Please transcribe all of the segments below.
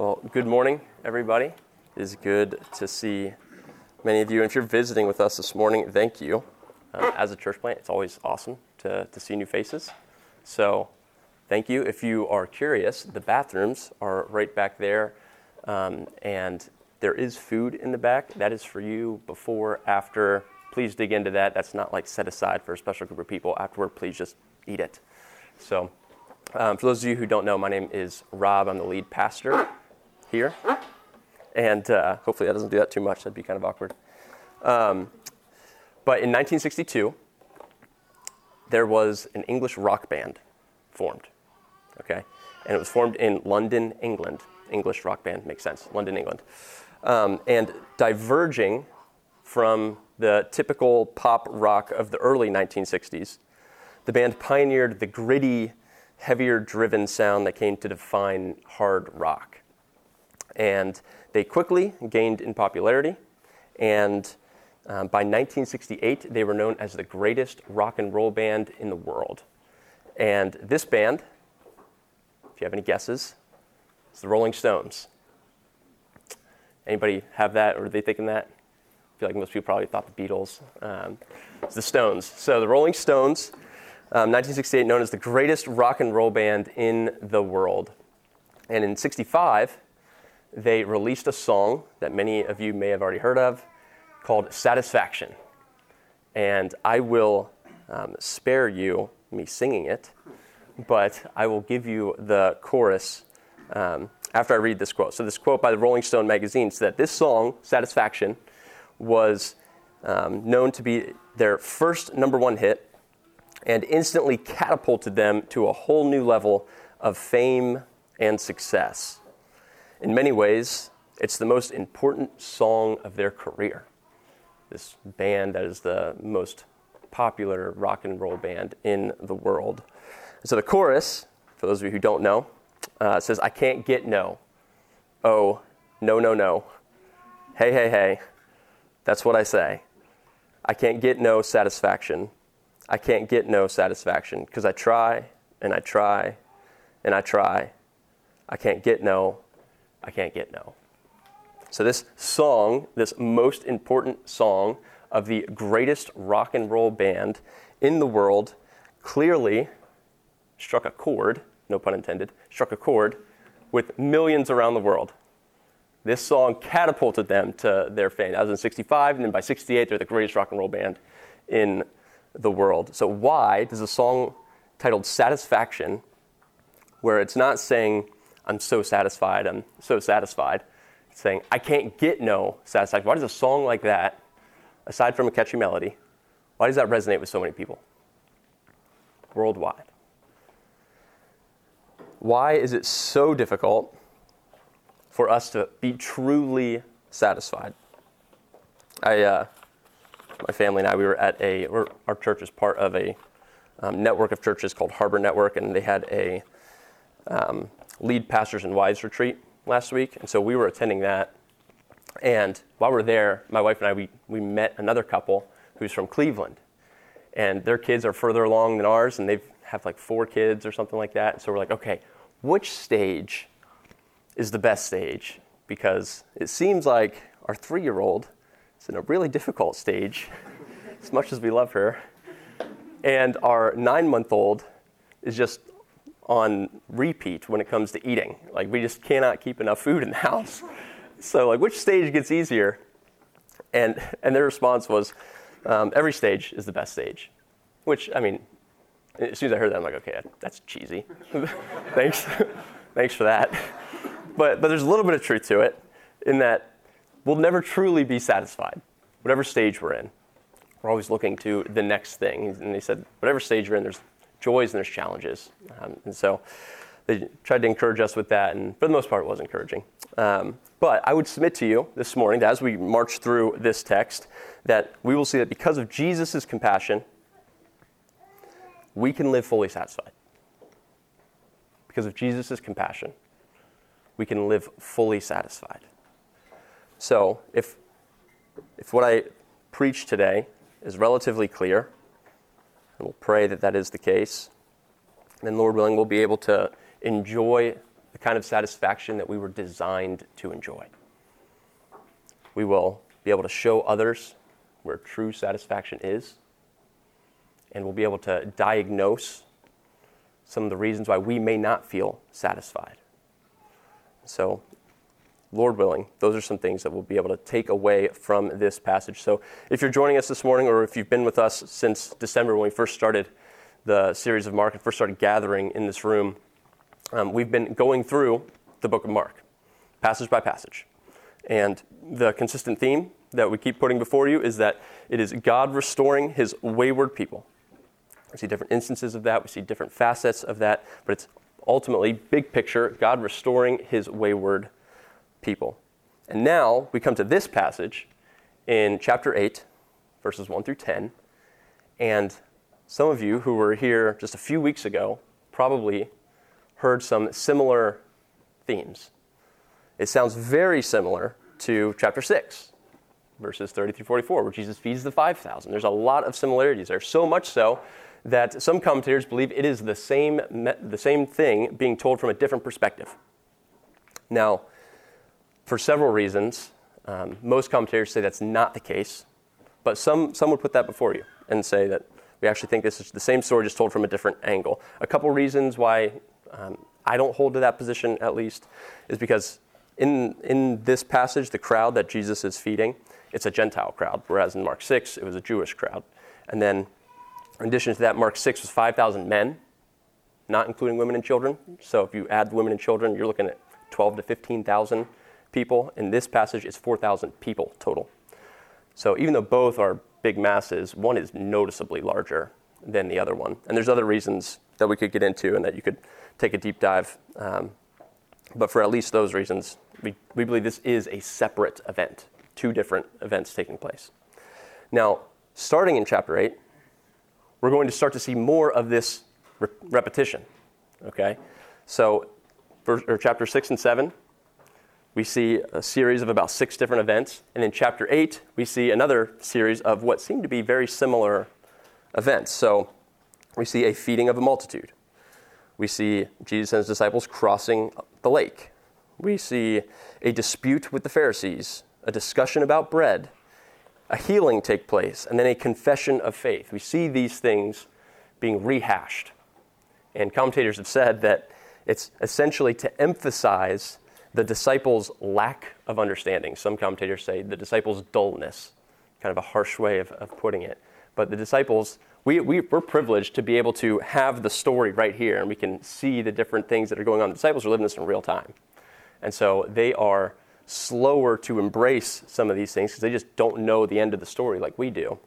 Well, good morning, everybody. It is good to see many of you. And if you're visiting with us this morning, thank you. Um, as a church plant, it's always awesome to, to see new faces. So, thank you. If you are curious, the bathrooms are right back there, um, and there is food in the back. That is for you before, after. Please dig into that. That's not like set aside for a special group of people. Afterward, please just eat it. So, um, for those of you who don't know, my name is Rob. I'm the lead pastor here. And uh, hopefully that doesn't do that too much. That'd be kind of awkward. Um, but in 1962, there was an English rock band formed. Okay? And it was formed in London, England. English rock band makes sense. London, England. Um, and diverging from the typical pop rock of the early 1960s, the band pioneered the gritty, heavier driven sound that came to define hard rock. And they quickly gained in popularity, and um, by 1968, they were known as the greatest rock and roll band in the world. And this band, if you have any guesses, is the Rolling Stones. Anybody have that, or are they thinking that? I feel like most people probably thought the Beatles. Um, it's the Stones. So the Rolling Stones, um, 1968, known as the greatest rock and roll band in the world. And in 65, they released a song that many of you may have already heard of called Satisfaction. And I will um, spare you me singing it, but I will give you the chorus um, after I read this quote. So, this quote by the Rolling Stone magazine said that this song, Satisfaction, was um, known to be their first number one hit and instantly catapulted them to a whole new level of fame and success. In many ways, it's the most important song of their career. This band that is the most popular rock and roll band in the world. So the chorus, for those of you who don't know, uh, says, I can't get no. Oh, no, no, no. Hey, hey, hey. That's what I say. I can't get no satisfaction. I can't get no satisfaction because I try and I try and I try. I can't get no I can't get no. So, this song, this most important song of the greatest rock and roll band in the world, clearly struck a chord, no pun intended, struck a chord with millions around the world. This song catapulted them to their fame. That was in 65, and then by 68, they're the greatest rock and roll band in the world. So, why does a song titled Satisfaction, where it's not saying, I'm so satisfied, I'm so satisfied. saying, I can't get no satisfaction. Why does a song like that, aside from a catchy melody, why does that resonate with so many people worldwide? Why is it so difficult for us to be truly satisfied? I, uh, my family and I, we were at a, our church is part of a um, network of churches called Harbor Network, and they had a um, lead pastors and wives retreat last week, and so we were attending that. And while we are there, my wife and I we, we met another couple who's from Cleveland, and their kids are further along than ours, and they have like four kids or something like that. And so we're like, okay, which stage is the best stage? Because it seems like our three-year-old is in a really difficult stage, as much as we love her, and our nine-month-old is just on repeat when it comes to eating. Like we just cannot keep enough food in the house. So like which stage gets easier? And and their response was, um, every stage is the best stage. Which I mean, as soon as I heard that, I'm like, okay, that's cheesy. Thanks, thanks for that. But but there's a little bit of truth to it, in that we'll never truly be satisfied, whatever stage we're in. We're always looking to the next thing. And they said, whatever stage you're in, there's joys and there's challenges. Um, and so they tried to encourage us with that, and for the most part, it was encouraging. Um, but I would submit to you this morning that as we march through this text, that we will see that because of Jesus' compassion, we can live fully satisfied. Because of Jesus' compassion, we can live fully satisfied. So, if, if what I preach today is relatively clear, and we'll pray that that is the case. And Lord willing, we'll be able to enjoy the kind of satisfaction that we were designed to enjoy. We will be able to show others where true satisfaction is, and we'll be able to diagnose some of the reasons why we may not feel satisfied. So, Lord willing, those are some things that we'll be able to take away from this passage. So, if you're joining us this morning, or if you've been with us since December when we first started the series of Mark and first started gathering in this room, um, we've been going through the book of Mark, passage by passage. And the consistent theme that we keep putting before you is that it is God restoring his wayward people. We see different instances of that, we see different facets of that, but it's ultimately, big picture, God restoring his wayward people. And now we come to this passage in chapter 8, verses 1 through 10. And some of you who were here just a few weeks ago probably heard some similar themes. It sounds very similar to chapter 6, verses 30 through 44, where Jesus feeds the 5,000. There's a lot of similarities there, so much so that some commentators believe it is the same, the same thing being told from a different perspective. Now, for several reasons, um, most commentators say that's not the case, but some, some would put that before you and say that we actually think this is the same story just told from a different angle. A couple reasons why um, I don't hold to that position, at least, is because in, in this passage, the crowd that Jesus is feeding, it's a Gentile crowd, whereas in Mark 6, it was a Jewish crowd. And then, in addition to that, Mark 6 was 5,000 men, not including women and children. So if you add women and children, you're looking at 12 to 15,000 people. In this passage, it's 4,000 people total. So even though both are big masses, one is noticeably larger than the other one. And there's other reasons that we could get into and that you could take a deep dive. Um, but for at least those reasons, we, we believe this is a separate event, two different events taking place. Now, starting in chapter 8, we're going to start to see more of this re- repetition. Okay? So, for, chapter 6 and 7, we see a series of about six different events. And in chapter 8, we see another series of what seem to be very similar events. So, we see a feeding of a multitude. We see Jesus and his disciples crossing the lake. We see a dispute with the Pharisees, a discussion about bread, a healing take place, and then a confession of faith. We see these things being rehashed. And commentators have said that it's essentially to emphasize the disciples' lack of understanding. Some commentators say the disciples' dullness, kind of a harsh way of, of putting it. But the disciples, we, we, we're privileged to be able to have the story right here, and we can see the different things that are going on. The disciples are living this in real time. And so they are slower to embrace some of these things because they just don't know the end of the story like we do.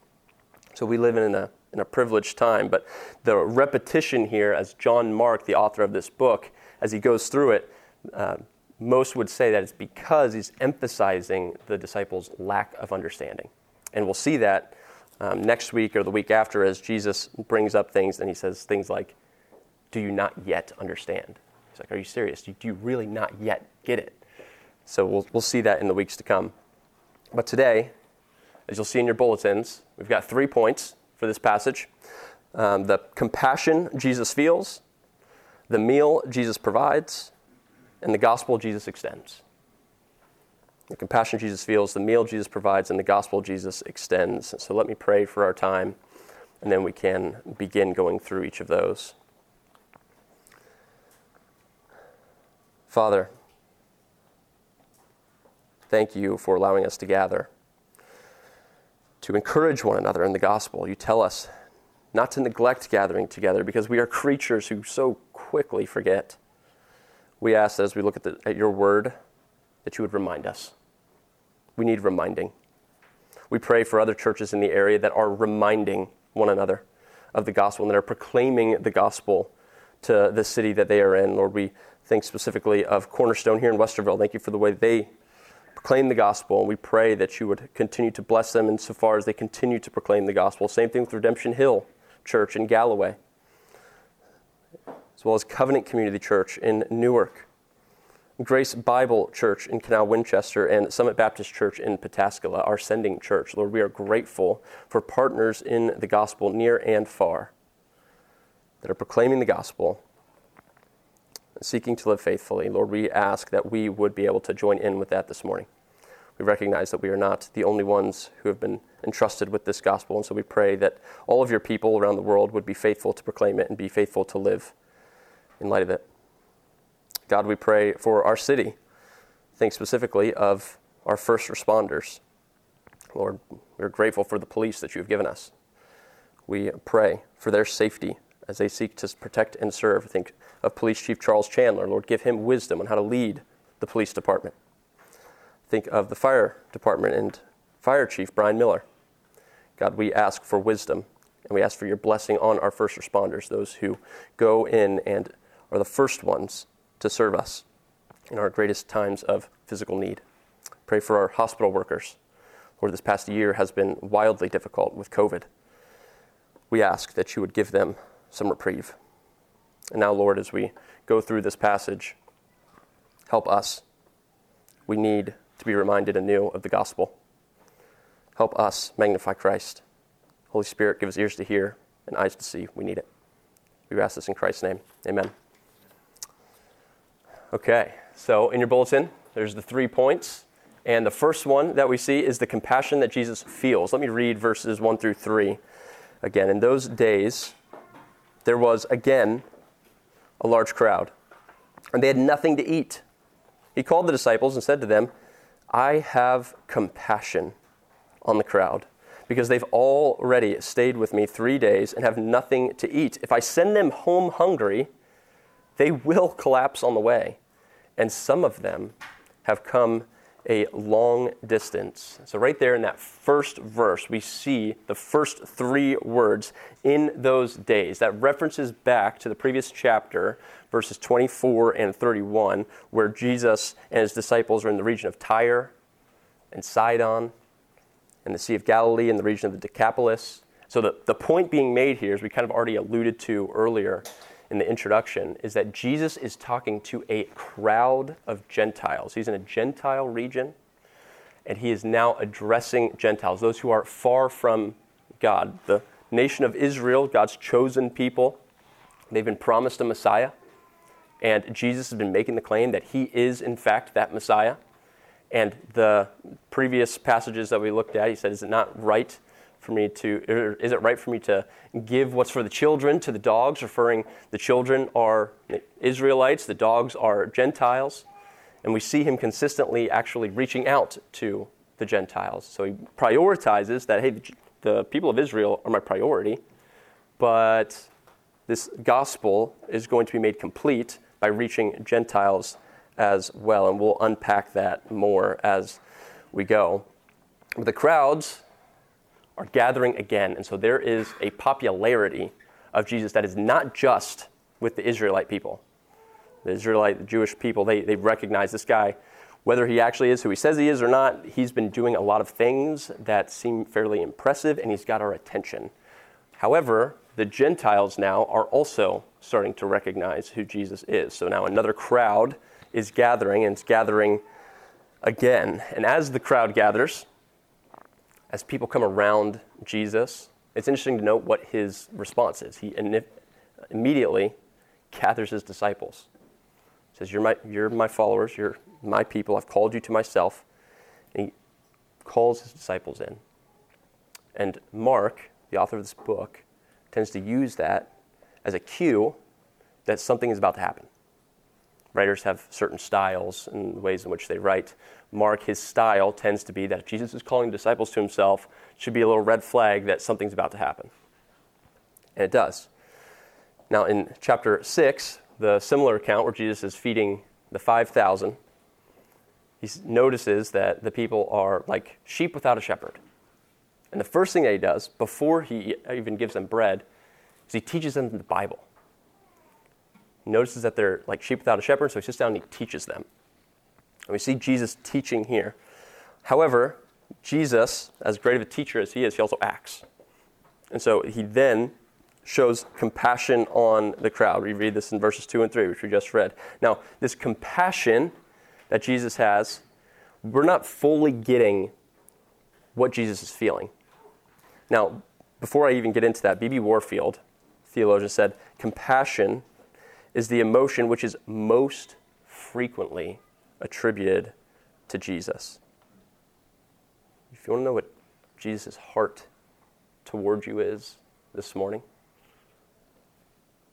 So we live in a, in a privileged time. But the repetition here, as John Mark, the author of this book, as he goes through it, uh, most would say that it's because he's emphasizing the disciples' lack of understanding. And we'll see that um, next week or the week after as Jesus brings up things and he says things like, Do you not yet understand? He's like, Are you serious? Do you really not yet get it? So we'll, we'll see that in the weeks to come. But today, as you'll see in your bulletins, we've got three points for this passage um, the compassion Jesus feels, the meal Jesus provides, and the gospel Jesus extends. The compassion Jesus feels, the meal Jesus provides, and the gospel Jesus extends. So let me pray for our time, and then we can begin going through each of those. Father, thank you for allowing us to gather, to encourage one another in the gospel. You tell us not to neglect gathering together because we are creatures who so quickly forget we ask that as we look at, the, at your word, that you would remind us. We need reminding. We pray for other churches in the area that are reminding one another of the gospel and that are proclaiming the gospel to the city that they are in. Lord, we think specifically of Cornerstone here in Westerville. Thank you for the way they proclaim the gospel, and we pray that you would continue to bless them insofar as they continue to proclaim the gospel. Same thing with Redemption Hill Church in Galloway as well as Covenant Community Church in Newark, Grace Bible Church in Canal Winchester, and Summit Baptist Church in Pataskala, our sending church. Lord, we are grateful for partners in the gospel near and far that are proclaiming the gospel seeking to live faithfully. Lord, we ask that we would be able to join in with that this morning. We recognize that we are not the only ones who have been entrusted with this gospel, and so we pray that all of your people around the world would be faithful to proclaim it and be faithful to live in light of it. God, we pray for our city. Think specifically of our first responders. Lord, we're grateful for the police that you have given us. We pray for their safety as they seek to protect and serve. Think of Police Chief Charles Chandler. Lord, give him wisdom on how to lead the police department. Think of the fire department and Fire Chief Brian Miller. God, we ask for wisdom and we ask for your blessing on our first responders, those who go in and are the first ones to serve us in our greatest times of physical need. Pray for our hospital workers. Lord, this past year has been wildly difficult with COVID. We ask that you would give them some reprieve. And now, Lord, as we go through this passage, help us. We need to be reminded anew of the gospel. Help us magnify Christ. Holy Spirit, give us ears to hear and eyes to see. We need it. We ask this in Christ's name. Amen. Okay, so in your bulletin, there's the three points. And the first one that we see is the compassion that Jesus feels. Let me read verses 1 through 3 again. In those days, there was again a large crowd, and they had nothing to eat. He called the disciples and said to them, I have compassion on the crowd because they've already stayed with me three days and have nothing to eat. If I send them home hungry, they will collapse on the way. And some of them have come a long distance. So, right there in that first verse, we see the first three words in those days. That references back to the previous chapter, verses 24 and 31, where Jesus and his disciples are in the region of Tyre and Sidon and the Sea of Galilee in the region of the Decapolis. So, the, the point being made here, as we kind of already alluded to earlier in the introduction, is that Jesus is talking to a crowd of Gentiles. He's in a Gentile region, and he is now addressing Gentiles, those who are far from God. The nation of Israel, God's chosen people, they've been promised a Messiah, and Jesus has been making the claim that he is, in fact, that Messiah. And the previous passages that we looked at, he said, Is it not right for me to, is it right for me to give what's for the children to the dogs, referring the children are Israelites, the dogs are Gentiles? And we see him consistently actually reaching out to the Gentiles. So he prioritizes that, hey, the people of Israel are my priority, but this gospel is going to be made complete by reaching Gentiles as well, and we'll unpack that more as we go. The crowds are gathering again, and so there is a popularity of Jesus that is not just with the Israelite people. The Israelite, the Jewish people, they, they recognize this guy, whether he actually is who he says he is or not, he's been doing a lot of things that seem fairly impressive, and he's got our attention. However, the Gentiles now are also starting to recognize who Jesus is. So now another crowd is gathering, and it's gathering again. And as the crowd gathers, as people come around Jesus, it's interesting to note what his response is. He immediately gathers his disciples. He says, you're my, you're my followers, you're my people, I've called you to myself. And he calls his disciples in. And Mark, the author of this book, tends to use that as a cue that something is about to happen. Writers have certain styles and ways in which they write. Mark, his style tends to be that if Jesus is calling disciples to himself, should be a little red flag that something's about to happen. And it does. Now, in chapter 6, the similar account where Jesus is feeding the 5,000, he notices that the people are like sheep without a shepherd. And the first thing that he does, before he even gives them bread, is he teaches them the Bible notices that they're like sheep without a shepherd, so he sits down and he teaches them. And we see Jesus teaching here. However, Jesus, as great of a teacher as he is, he also acts. And so he then shows compassion on the crowd. We read this in verses 2 and 3, which we just read. Now, this compassion that Jesus has, we're not fully getting what Jesus is feeling. Now, before I even get into that, B.B. Warfield, theologian, said compassion is the emotion which is most frequently attributed to Jesus. If you want to know what Jesus' heart toward you is this morning,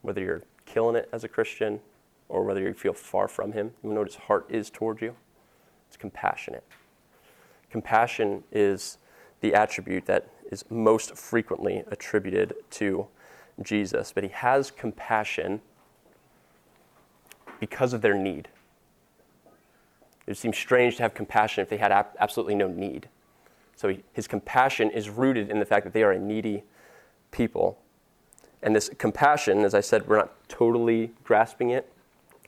whether you're killing it as a Christian or whether you feel far from Him, you know what His heart is toward you? It's compassionate. Compassion is the attribute that is most frequently attributed to Jesus, but He has compassion because of their need. It seems strange to have compassion if they had absolutely no need. So his compassion is rooted in the fact that they are a needy people. And this compassion, as I said, we're not totally grasping it.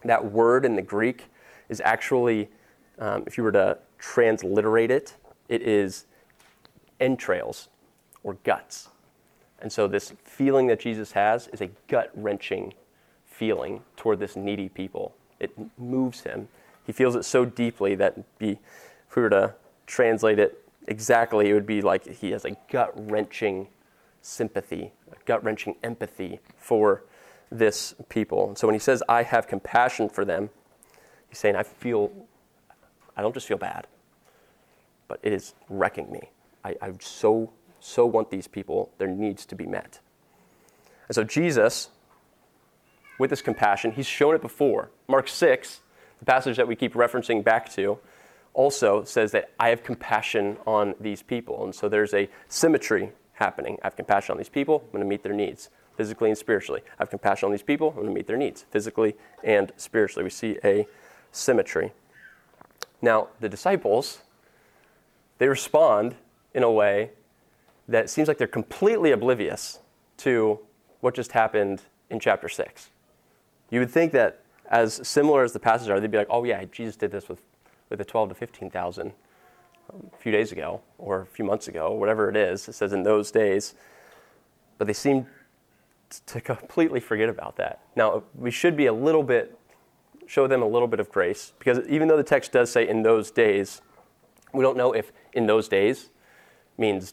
That word in the Greek is actually, um, if you were to transliterate it, it is entrails or guts. And so this feeling that Jesus has is a gut wrenching feeling toward this needy people. It moves him. He feels it so deeply that be, if we were to translate it exactly, it would be like he has a gut wrenching sympathy, a gut wrenching empathy for this people. And so when he says, I have compassion for them, he's saying, I feel, I don't just feel bad, but it is wrecking me. I, I so, so want these people, their needs to be met. And so Jesus, with this compassion, he's shown it before. Mark 6, the passage that we keep referencing back to, also says that I have compassion on these people. And so there's a symmetry happening. I have compassion on these people, I'm going to meet their needs, physically and spiritually. I have compassion on these people, I'm going to meet their needs, physically and spiritually. We see a symmetry. Now, the disciples, they respond in a way that seems like they're completely oblivious to what just happened in chapter 6. You would think that as similar as the passages are, they'd be like, oh, yeah, Jesus did this with with the 12 to 15,000 um, a few days ago or a few months ago, whatever it is. It says in those days. But they seem to completely forget about that. Now, we should be a little bit, show them a little bit of grace because even though the text does say in those days, we don't know if in those days means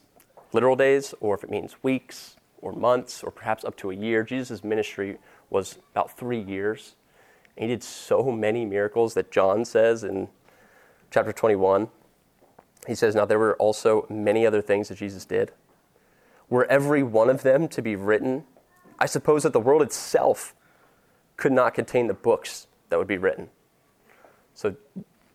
literal days or if it means weeks or months or perhaps up to a year. Jesus' ministry was about three years. And he did so many miracles that John says in chapter 21, he says, Now there were also many other things that Jesus did. Were every one of them to be written, I suppose that the world itself could not contain the books that would be written. So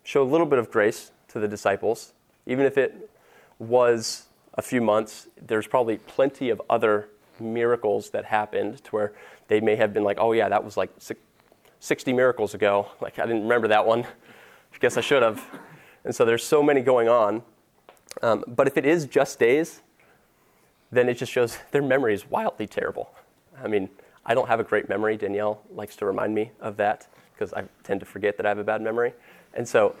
show a little bit of grace to the disciples. Even if it was a few months, there's probably plenty of other miracles that happened to where they may have been like, oh, yeah, that was like 60 miracles ago. Like, I didn't remember that one. I guess I should have. And so there's so many going on. Um, but if it is just days, then it just shows their memory is wildly terrible. I mean, I don't have a great memory. Danielle likes to remind me of that because I tend to forget that I have a bad memory. And so,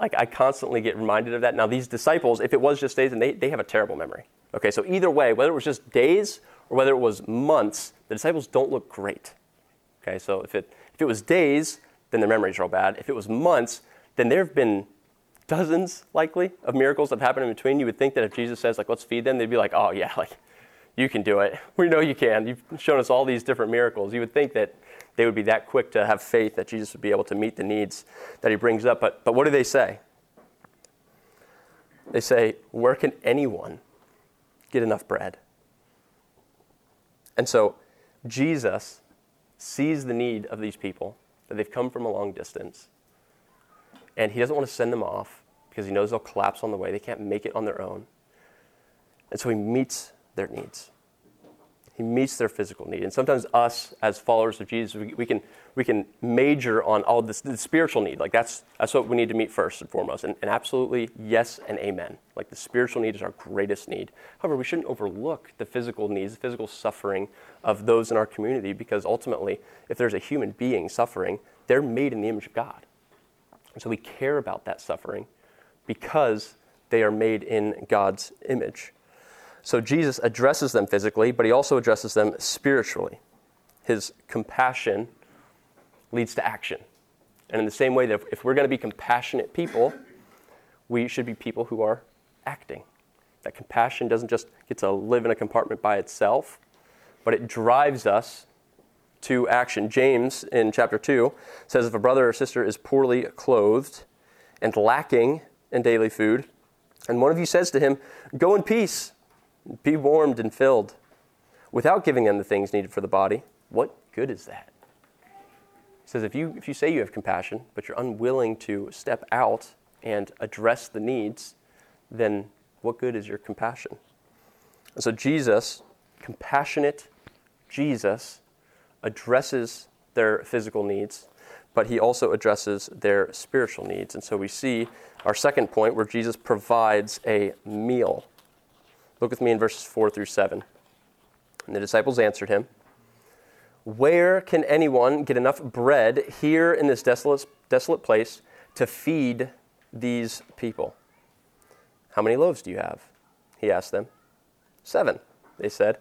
like, I constantly get reminded of that. Now, these disciples, if it was just days, and they, they have a terrible memory. Okay, so either way, whether it was just days or whether it was months, the disciples don't look great. Okay, so if it, if it was days, then their memories are all bad. If it was months, then there have been dozens, likely, of miracles that have happened in between. You would think that if Jesus says, like, let's feed them, they'd be like, oh, yeah, like, you can do it. We know you can. You've shown us all these different miracles. You would think that they would be that quick to have faith that Jesus would be able to meet the needs that he brings up. But, but what do they say? They say, where can anyone get enough bread? And so Jesus sees the need of these people that they've come from a long distance. And he doesn't want to send them off because he knows they'll collapse on the way. They can't make it on their own. And so he meets their needs. He meets their physical need. And sometimes us, as followers of Jesus, we, we can, we can major on all this the spiritual need. Like that's, that's what we need to meet first and foremost. And, and absolutely yes and amen. Like the spiritual need is our greatest need. However, we shouldn't overlook the physical needs, the physical suffering of those in our community because ultimately, if there's a human being suffering, they're made in the image of God. And so we care about that suffering because they are made in God's image. So Jesus addresses them physically, but he also addresses them spiritually. His compassion leads to action. And in the same way that if we're going to be compassionate people, we should be people who are acting. That compassion doesn't just get to live in a compartment by itself, but it drives us to action. James in chapter 2 says if a brother or sister is poorly clothed and lacking in daily food, and one of you says to him, Go in peace, be warmed and filled, without giving them the things needed for the body, what good is that? He says if you, if you say you have compassion, but you're unwilling to step out and address the needs, then what good is your compassion? And so Jesus, compassionate Jesus, addresses their physical needs, but he also addresses their spiritual needs. And so we see our second point where Jesus provides a meal. Look with me in verses 4 through 7. And the disciples answered him, Where can anyone get enough bread here in this desolate, desolate place to feed these people? How many loaves do you have? He asked them. Seven, they said.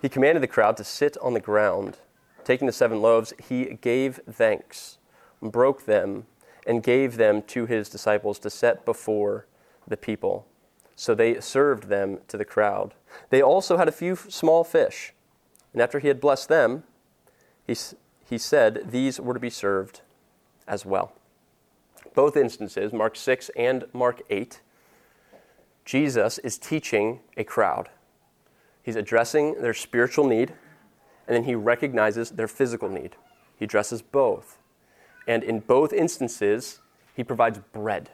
He commanded the crowd to sit on the ground. Taking the seven loaves, he gave thanks, broke them, and gave them to his disciples to set before the people. So they served them to the crowd. They also had a few small fish. And after he had blessed them, he, he said these were to be served as well. Both instances, Mark 6 and Mark 8, Jesus is teaching a crowd. He's addressing their spiritual need, and then he recognizes their physical need. He addresses both. And in both instances, he provides bread.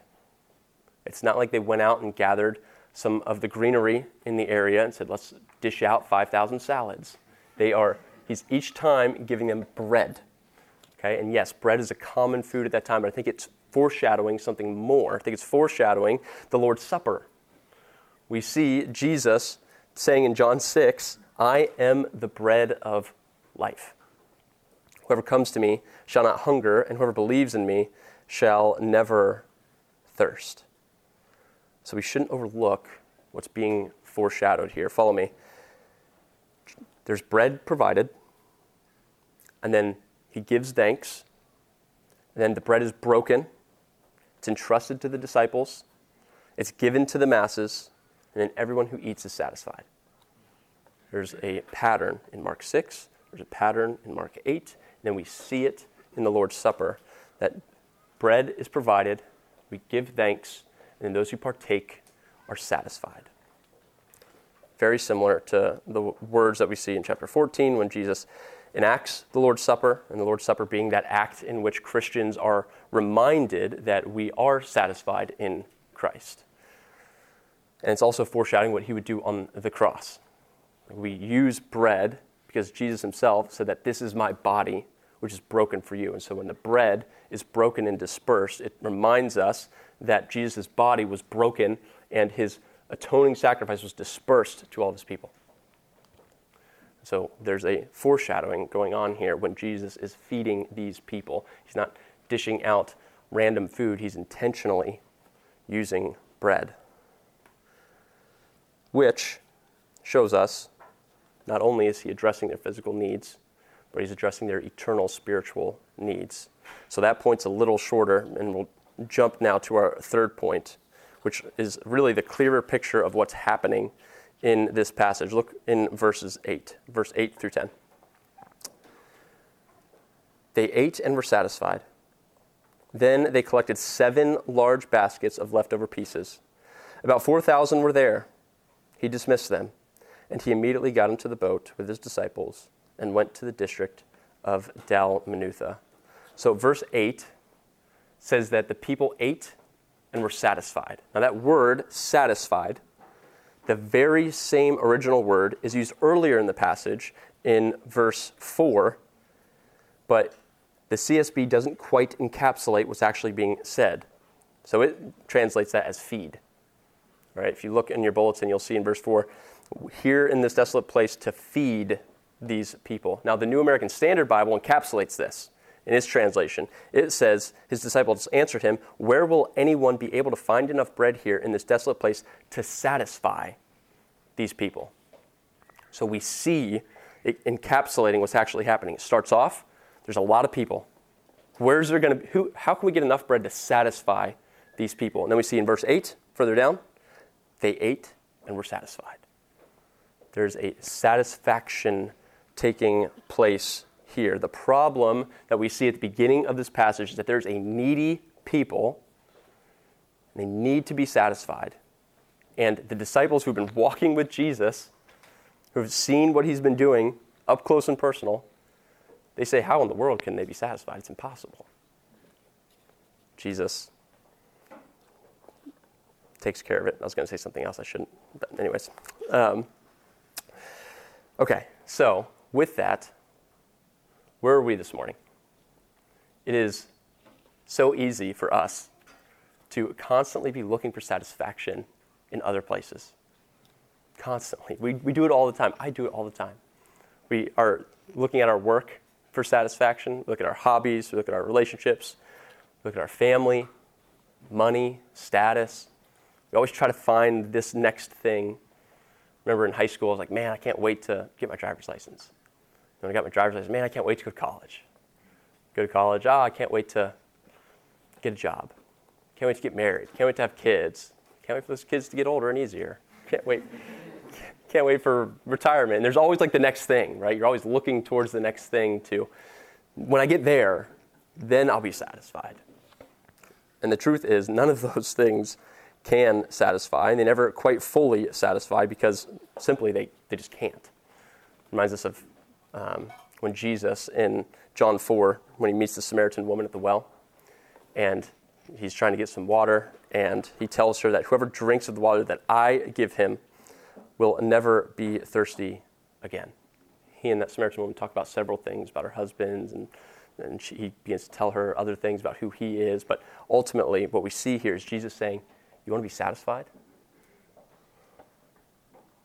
It's not like they went out and gathered some of the greenery in the area and said, let's dish out 5,000 salads. They are, he's each time giving them bread. Okay, and yes, bread is a common food at that time, but I think it's foreshadowing something more. I think it's foreshadowing the Lord's Supper we see Jesus saying in John 6, I am the bread of life. Whoever comes to me shall not hunger, and whoever believes in me shall never thirst. So we shouldn't overlook what's being foreshadowed here. Follow me. There's bread provided, and then he gives thanks, and then the bread is broken. It's entrusted to the disciples, it's given to the masses, and then everyone who eats is satisfied. There's a pattern in Mark 6, there's a pattern in Mark 8, and then we see it in the Lord's Supper that bread is provided, we give thanks, and those who partake are satisfied. Very similar to the words that we see in chapter 14 when Jesus enacts the Lord's Supper, and the Lord's Supper being that act in which Christians are reminded that we are satisfied in Christ. And it's also foreshadowing what he would do on the cross. We use bread because Jesus himself said that this is my body, which is broken for you. And so when the bread is broken and dispersed, it reminds us that Jesus' body was broken and his atoning sacrifice was dispersed to all of his people. So there's a foreshadowing going on here when Jesus is feeding these people. He's not dishing out random food, he's intentionally using bread which shows us not only is he addressing their physical needs, but he's addressing their eternal spiritual needs. So that point's a little shorter, and we'll jump now to our third point, which is really the clearer picture of what's happening in this passage. Look in verses 8, verse 8 through 10. They ate and were satisfied. Then they collected seven large baskets of leftover pieces. About 4,000 were there he dismissed them, and he immediately got into the boat with his disciples and went to the district of Dalmanutha. So, verse 8 says that the people ate and were satisfied. Now, that word, satisfied, the very same original word, is used earlier in the passage in verse 4, but the CSB doesn't quite encapsulate what's actually being said. So it translates that as feed. Right? If you look in your bulletin, you'll see in verse 4 here in this desolate place to feed these people. Now, the New American Standard Bible encapsulates this in his translation. It says, His disciples answered him, Where will anyone be able to find enough bread here in this desolate place to satisfy these people? So we see it encapsulating what's actually happening. It starts off, there's a lot of people. Where's there going to who, how can we get enough bread to satisfy these people? And then we see in verse 8, further down, they ate and were satisfied. There's a satisfaction taking place here. The problem that we see at the beginning of this passage is that there's a needy people, and they need to be satisfied. And the disciples who've been walking with Jesus, who've seen what he's been doing up close and personal, they say, How in the world can they be satisfied? It's impossible. Jesus takes care of it. I was going to say something else I shouldn't, but, anyways. Um, okay, so with that, where are we this morning? It is so easy for us to constantly be looking for satisfaction in other places. Constantly. We, we do it all the time. I do it all the time. We are looking at our work for satisfaction, look at our hobbies, we look at our relationships, look at our family, money, status. We always try to find this next thing. Remember in high school, I was like, man, I can't wait to get my driver's license. When I got my driver's license, man, I can't wait to go to college. Go to college, ah, oh, I can't wait to get a job. Can't wait to get married. Can't wait to have kids. Can't wait for those kids to get older and easier. Can't wait. Can't wait for retirement. And there's always like the next thing, right? You're always looking towards the next thing to, when I get there, then I'll be satisfied. And the truth is, none of those things can satisfy, and they never quite fully satisfy because simply they, they just can't. Reminds us of um, when Jesus in John 4, when he meets the Samaritan woman at the well, and he's trying to get some water, and he tells her that whoever drinks of the water that I give him will never be thirsty again. He and that Samaritan woman talk about several things about her husbands, and, and she, he begins to tell her other things about who he is. But ultimately, what we see here is Jesus saying, You want to be satisfied?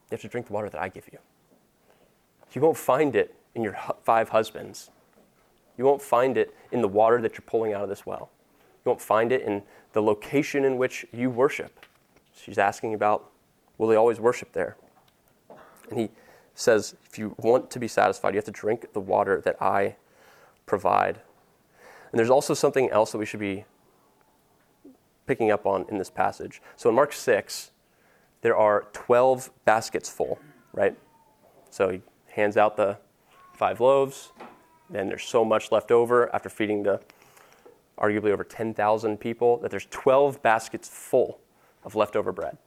You have to drink the water that I give you. You won't find it in your five husbands. You won't find it in the water that you're pulling out of this well. You won't find it in the location in which you worship. She's asking about will they always worship there? And he says, if you want to be satisfied, you have to drink the water that I provide. And there's also something else that we should be picking up on in this passage. So in Mark 6, there are 12 baskets full, right? So hands out the five loaves. Then there's so much left over after feeding the arguably over 10,000 people that there's 12 baskets full of leftover bread.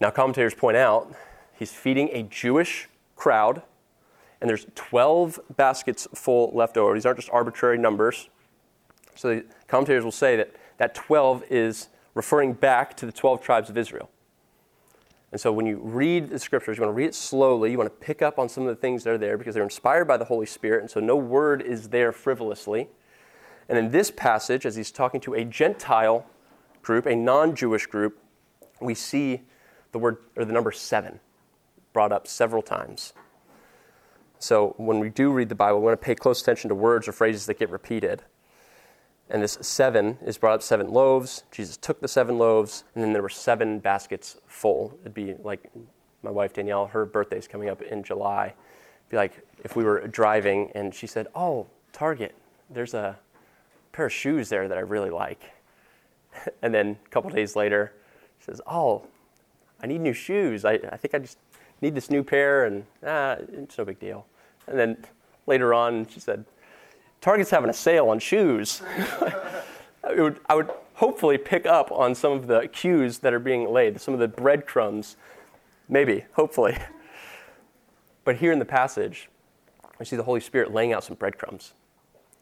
Now, commentators point out he's feeding a Jewish crowd, and there's 12 baskets full left over. These aren't just arbitrary numbers. So, the commentators will say that that 12 is referring back to the 12 tribes of Israel. And so when you read the scriptures, you want to read it slowly. You want to pick up on some of the things that are there because they're inspired by the Holy Spirit. And so no word is there frivolously. And in this passage, as he's talking to a Gentile group, a non Jewish group, we see the word or the number seven brought up several times. So when we do read the Bible, we want to pay close attention to words or phrases that get repeated. And this seven is brought up seven loaves. Jesus took the seven loaves, and then there were seven baskets full. It'd be like my wife Danielle, her birthday's coming up in July. It'd be like if we were driving and she said, Oh, Target, there's a pair of shoes there that I really like. and then a couple days later, she says, Oh, I need new shoes. I, I think I just need this new pair, and ah, it's no big deal. And then later on, she said, Target's having a sale on shoes. I, would, I would hopefully pick up on some of the cues that are being laid, some of the breadcrumbs, maybe, hopefully. But here in the passage, I see the Holy Spirit laying out some breadcrumbs,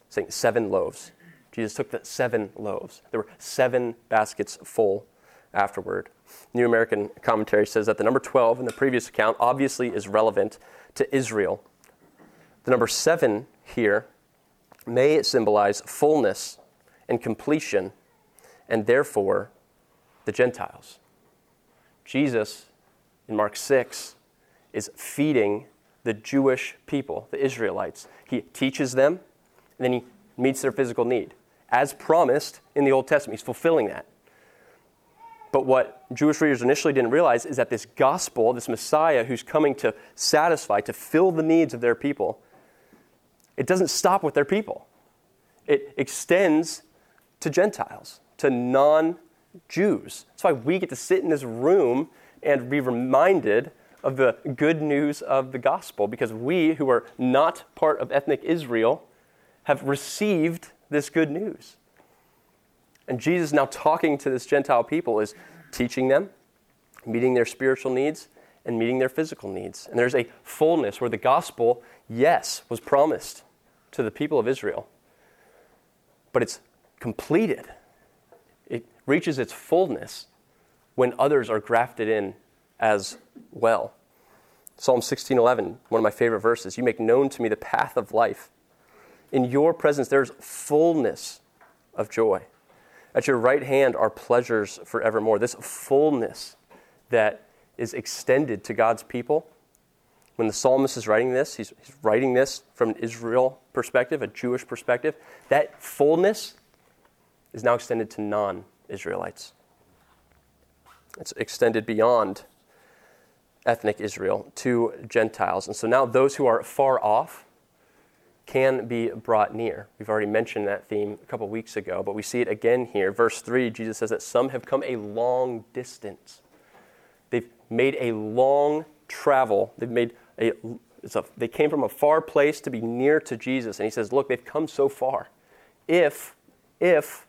saying seven loaves. Jesus took the seven loaves. There were seven baskets full afterward. New American Commentary says that the number 12 in the previous account obviously is relevant to Israel. The number seven here may it symbolize fullness and completion, and therefore the Gentiles. Jesus, in Mark 6, is feeding the Jewish people, the Israelites. He teaches them, and then he meets their physical need. As promised in the Old Testament, he's fulfilling that. But what Jewish readers initially didn't realize is that this gospel, this Messiah who's coming to satisfy, to fill the needs of their people, it doesn't stop with their people. It extends to Gentiles, to non Jews. That's why we get to sit in this room and be reminded of the good news of the gospel because we, who are not part of ethnic Israel, have received this good news. And Jesus, now talking to this Gentile people, is teaching them, meeting their spiritual needs, and meeting their physical needs. And there's a fullness where the gospel, yes, was promised to the people of Israel, but it's completed. It reaches its fullness when others are grafted in as well. Psalm 16:11, one of my favorite verses. You make known to me the path of life. In your presence there's fullness of joy. At your right hand are pleasures forevermore. This fullness that is extended to God's people. When the psalmist is writing this, he's, he's writing this from an Israel perspective, a Jewish perspective. That fullness is now extended to non Israelites. It's extended beyond ethnic Israel to Gentiles. And so now those who are far off can be brought near. We've already mentioned that theme a couple weeks ago, but we see it again here. Verse 3, Jesus says that some have come a long distance. They've made a long travel. They've made a, a, they came from a far place to be near to Jesus. And he says, Look, they've come so far. If, if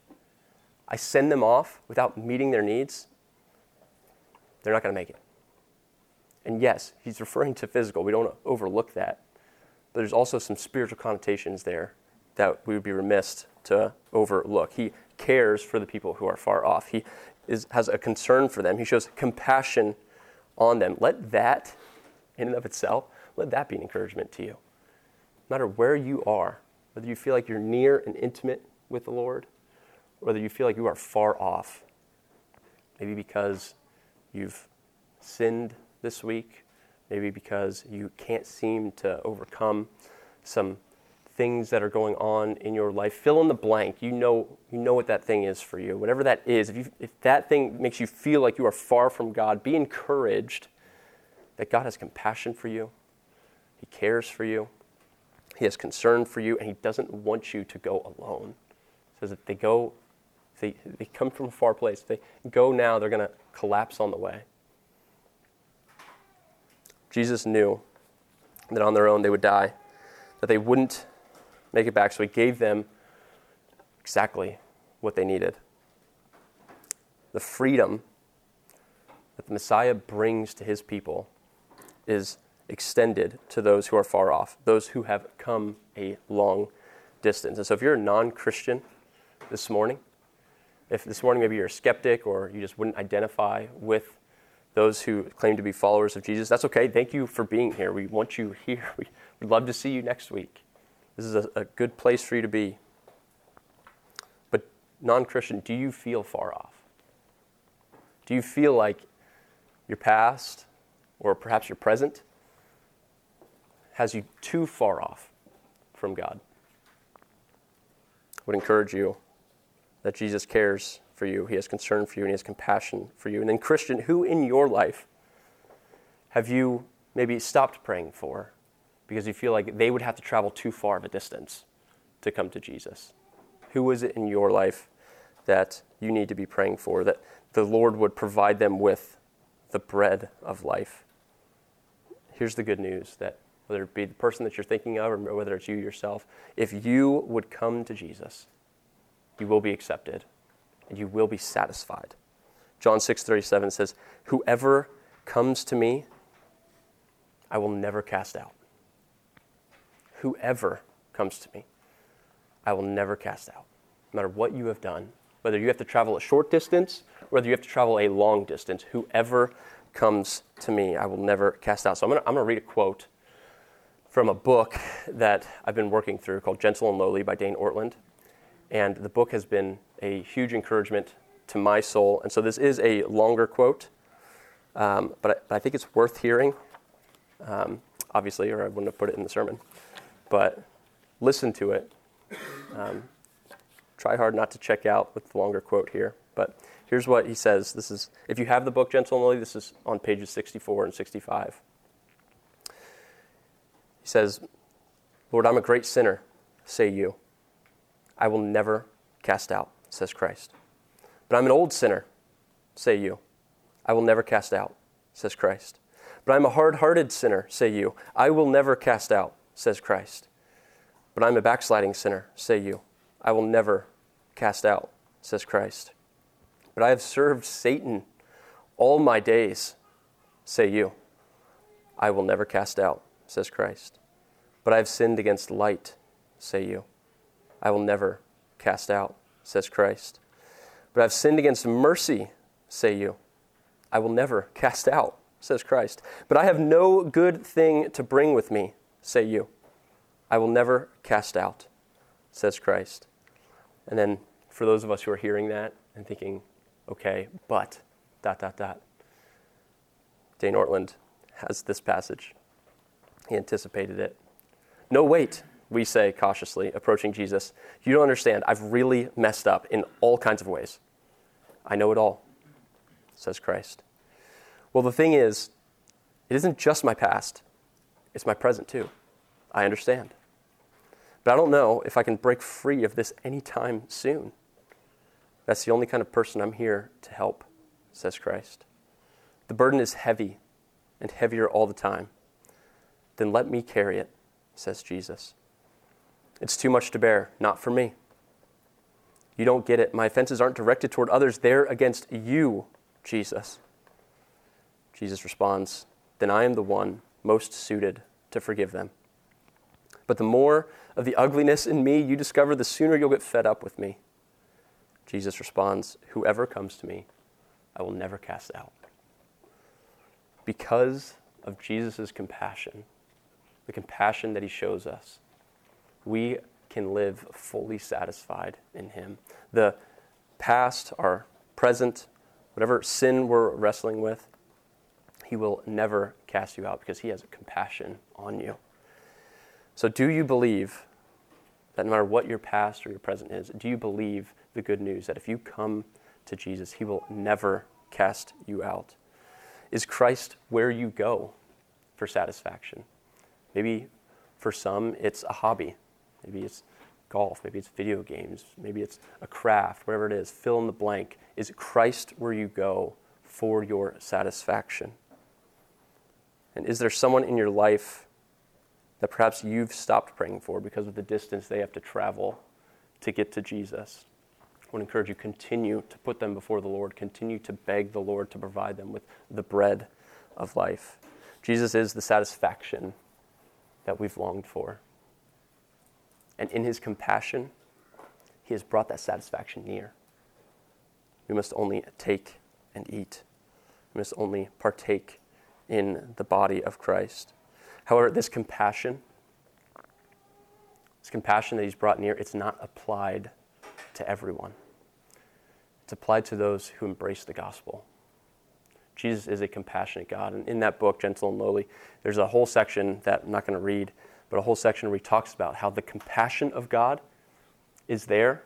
I send them off without meeting their needs, they're not going to make it. And yes, he's referring to physical. We don't overlook that. But there's also some spiritual connotations there that we would be remiss to overlook. He cares for the people who are far off. He is, has a concern for them. He shows compassion on them. Let that, in and of itself, let that be an encouragement to you. No matter where you are, whether you feel like you're near and intimate with the Lord, or whether you feel like you are far off, maybe because you've sinned this week, maybe because you can't seem to overcome some things that are going on in your life. Fill in the blank. You know, you know what that thing is for you. Whatever that is, if, you, if that thing makes you feel like you are far from God, be encouraged that God has compassion for you. He cares for you. He has concern for you, and He doesn't want you to go alone. He says if they go, they, they come from a far place, if they go now, they're going to collapse on the way. Jesus knew that on their own they would die, that they wouldn't make it back, so he gave them exactly what they needed. The freedom that the Messiah brings to his people is extended to those who are far off, those who have come a long distance. And so if you're a non Christian this morning, if this morning maybe you're a skeptic or you just wouldn't identify with those who claim to be followers of Jesus, that's okay. Thank you for being here. We want you here. We, would love to see you next week. This is a, a good place for you to be. But, non Christian, do you feel far off? Do you feel like your past or perhaps your present has you too far off from God? I would encourage you that Jesus cares for you, He has concern for you, and He has compassion for you. And then, Christian, who in your life have you maybe stopped praying for because you feel like they would have to travel too far of a distance to come to Jesus? Who is it in your life that you need to be praying for, that the Lord would provide them with the bread of life? Here's the good news that whether it be the person that you're thinking of or whether it's you yourself, if you would come to Jesus, you will be accepted and you will be satisfied. John 6:37 says, "Whoever comes to me, I will never cast out." Whoever comes to me, I will never cast out. No matter what you have done, whether you have to travel a short distance, whether you have to travel a long distance, whoever comes to me, I will never cast out. So I'm going to read a quote from a book that I've been working through called Gentle and Lowly by Dane Ortlund. And the book has been a huge encouragement to my soul. And so this is a longer quote, um, but, I, but, I, think it's worth hearing, um, obviously, or I wouldn't have put it in the sermon. But listen to it. Um, try hard not to check out with the longer quote here. But here's what he says. This is if you have the book Gentle and Lowly, this is on pages 64 and 65. He says, Lord, I'm a great sinner, say you. I will never cast out, says Christ. But I'm an old sinner, say you. I will never cast out, says Christ. But I'm a hard hearted sinner, say you. I will never cast out, says Christ. But I'm a backsliding sinner, say you. I will never cast out, says Christ. But I have served Satan all my days, say you. I will never cast out, says Christ. But I have sinned against light, say you. I will never cast out, says Christ. But I've sinned against mercy, say you. I will never cast out, says Christ. But I have no good thing to bring with me, say you. I will never cast out, says Christ. And then for those of us who are hearing that and thinking, okay, but, dot, dot, dot, Dane Ortlund has this passage. He anticipated it. No, wait, we say cautiously, approaching Jesus. You don't understand. I've really messed up in all kinds of ways. I know it all, says Christ. Well, the thing is, it isn't just my past, it's my present too. I understand. But I don't know if I can break free of this anytime soon. That's the only kind of person I'm here to help, says Christ. The burden is heavy and heavier all the time. Then let me carry it, says Jesus. It's too much to bear, not for me. You don't get it. My offenses aren't directed toward others, they're against you, Jesus. Jesus responds, Then I am the one most suited to forgive them. But the more of the ugliness in me you discover, the sooner you'll get fed up with me. Jesus responds, Whoever comes to me, I will never cast out. Because of Jesus' compassion, the compassion that he shows us, we can live fully satisfied in him. The past, our present, whatever sin we're wrestling with, he will never cast you out because he has compassion on you. So, do you believe that no matter what your past or your present is, do you believe the good news that if you come to Jesus, he will never cast you out? Is Christ where you go for satisfaction? Maybe for some, it's a hobby. Maybe it's golf. Maybe it's video games. Maybe it's a craft, whatever it is. Fill in the blank. Is Christ where you go for your satisfaction? And is there someone in your life that perhaps you've stopped praying for because of the distance they have to travel to get to Jesus? I want to encourage you continue to put them before the Lord, continue to beg the Lord to provide them with the bread of life. Jesus is the satisfaction that we've longed for. And in his compassion, he has brought that satisfaction near. We must only take and eat. We must only partake in the body of Christ. However, this compassion, this compassion that he's brought near, it's not applied to everyone. It's applied to those who embrace the gospel. Jesus is a compassionate God. And in that book, Gentle and Lowly, there's a whole section that I'm not going to read, but a whole section where he talks about how the compassion of God is there.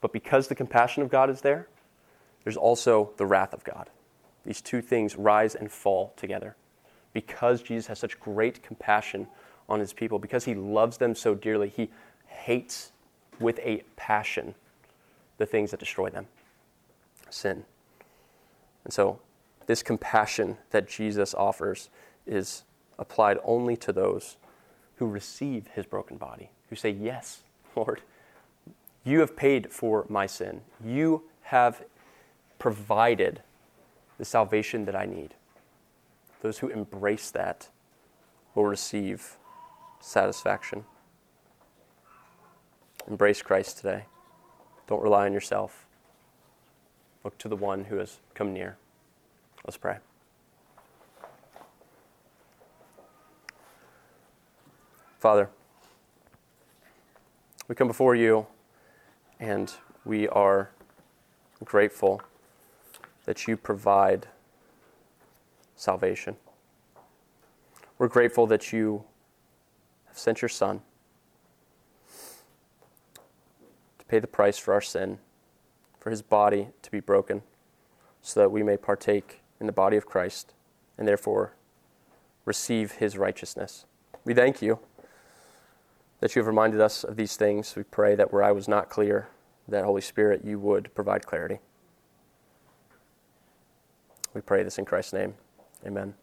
But because the compassion of God is there, there's also the wrath of God. These two things rise and fall together. Because Jesus has such great compassion on his people, because he loves them so dearly, he hates with a passion the things that destroy them sin. And so this compassion that Jesus offers is applied only to those who receive his broken body, who say, Yes, Lord, you have paid for my sin. You have provided the salvation that I need. Those who embrace that will receive satisfaction. Embrace Christ today. Don't rely on yourself. Look to the one who has come near. Let's pray. Father, we come before you and we are grateful that you provide salvation. We're grateful that you have sent your Son to pay the price for our sin, for his body to be broken, so that we may partake in the body of Christ and therefore receive his righteousness. We thank you that you have reminded us of these things. We pray that where I was not clear, that Holy Spirit, you would provide clarity. We pray this in Christ's name. Amen.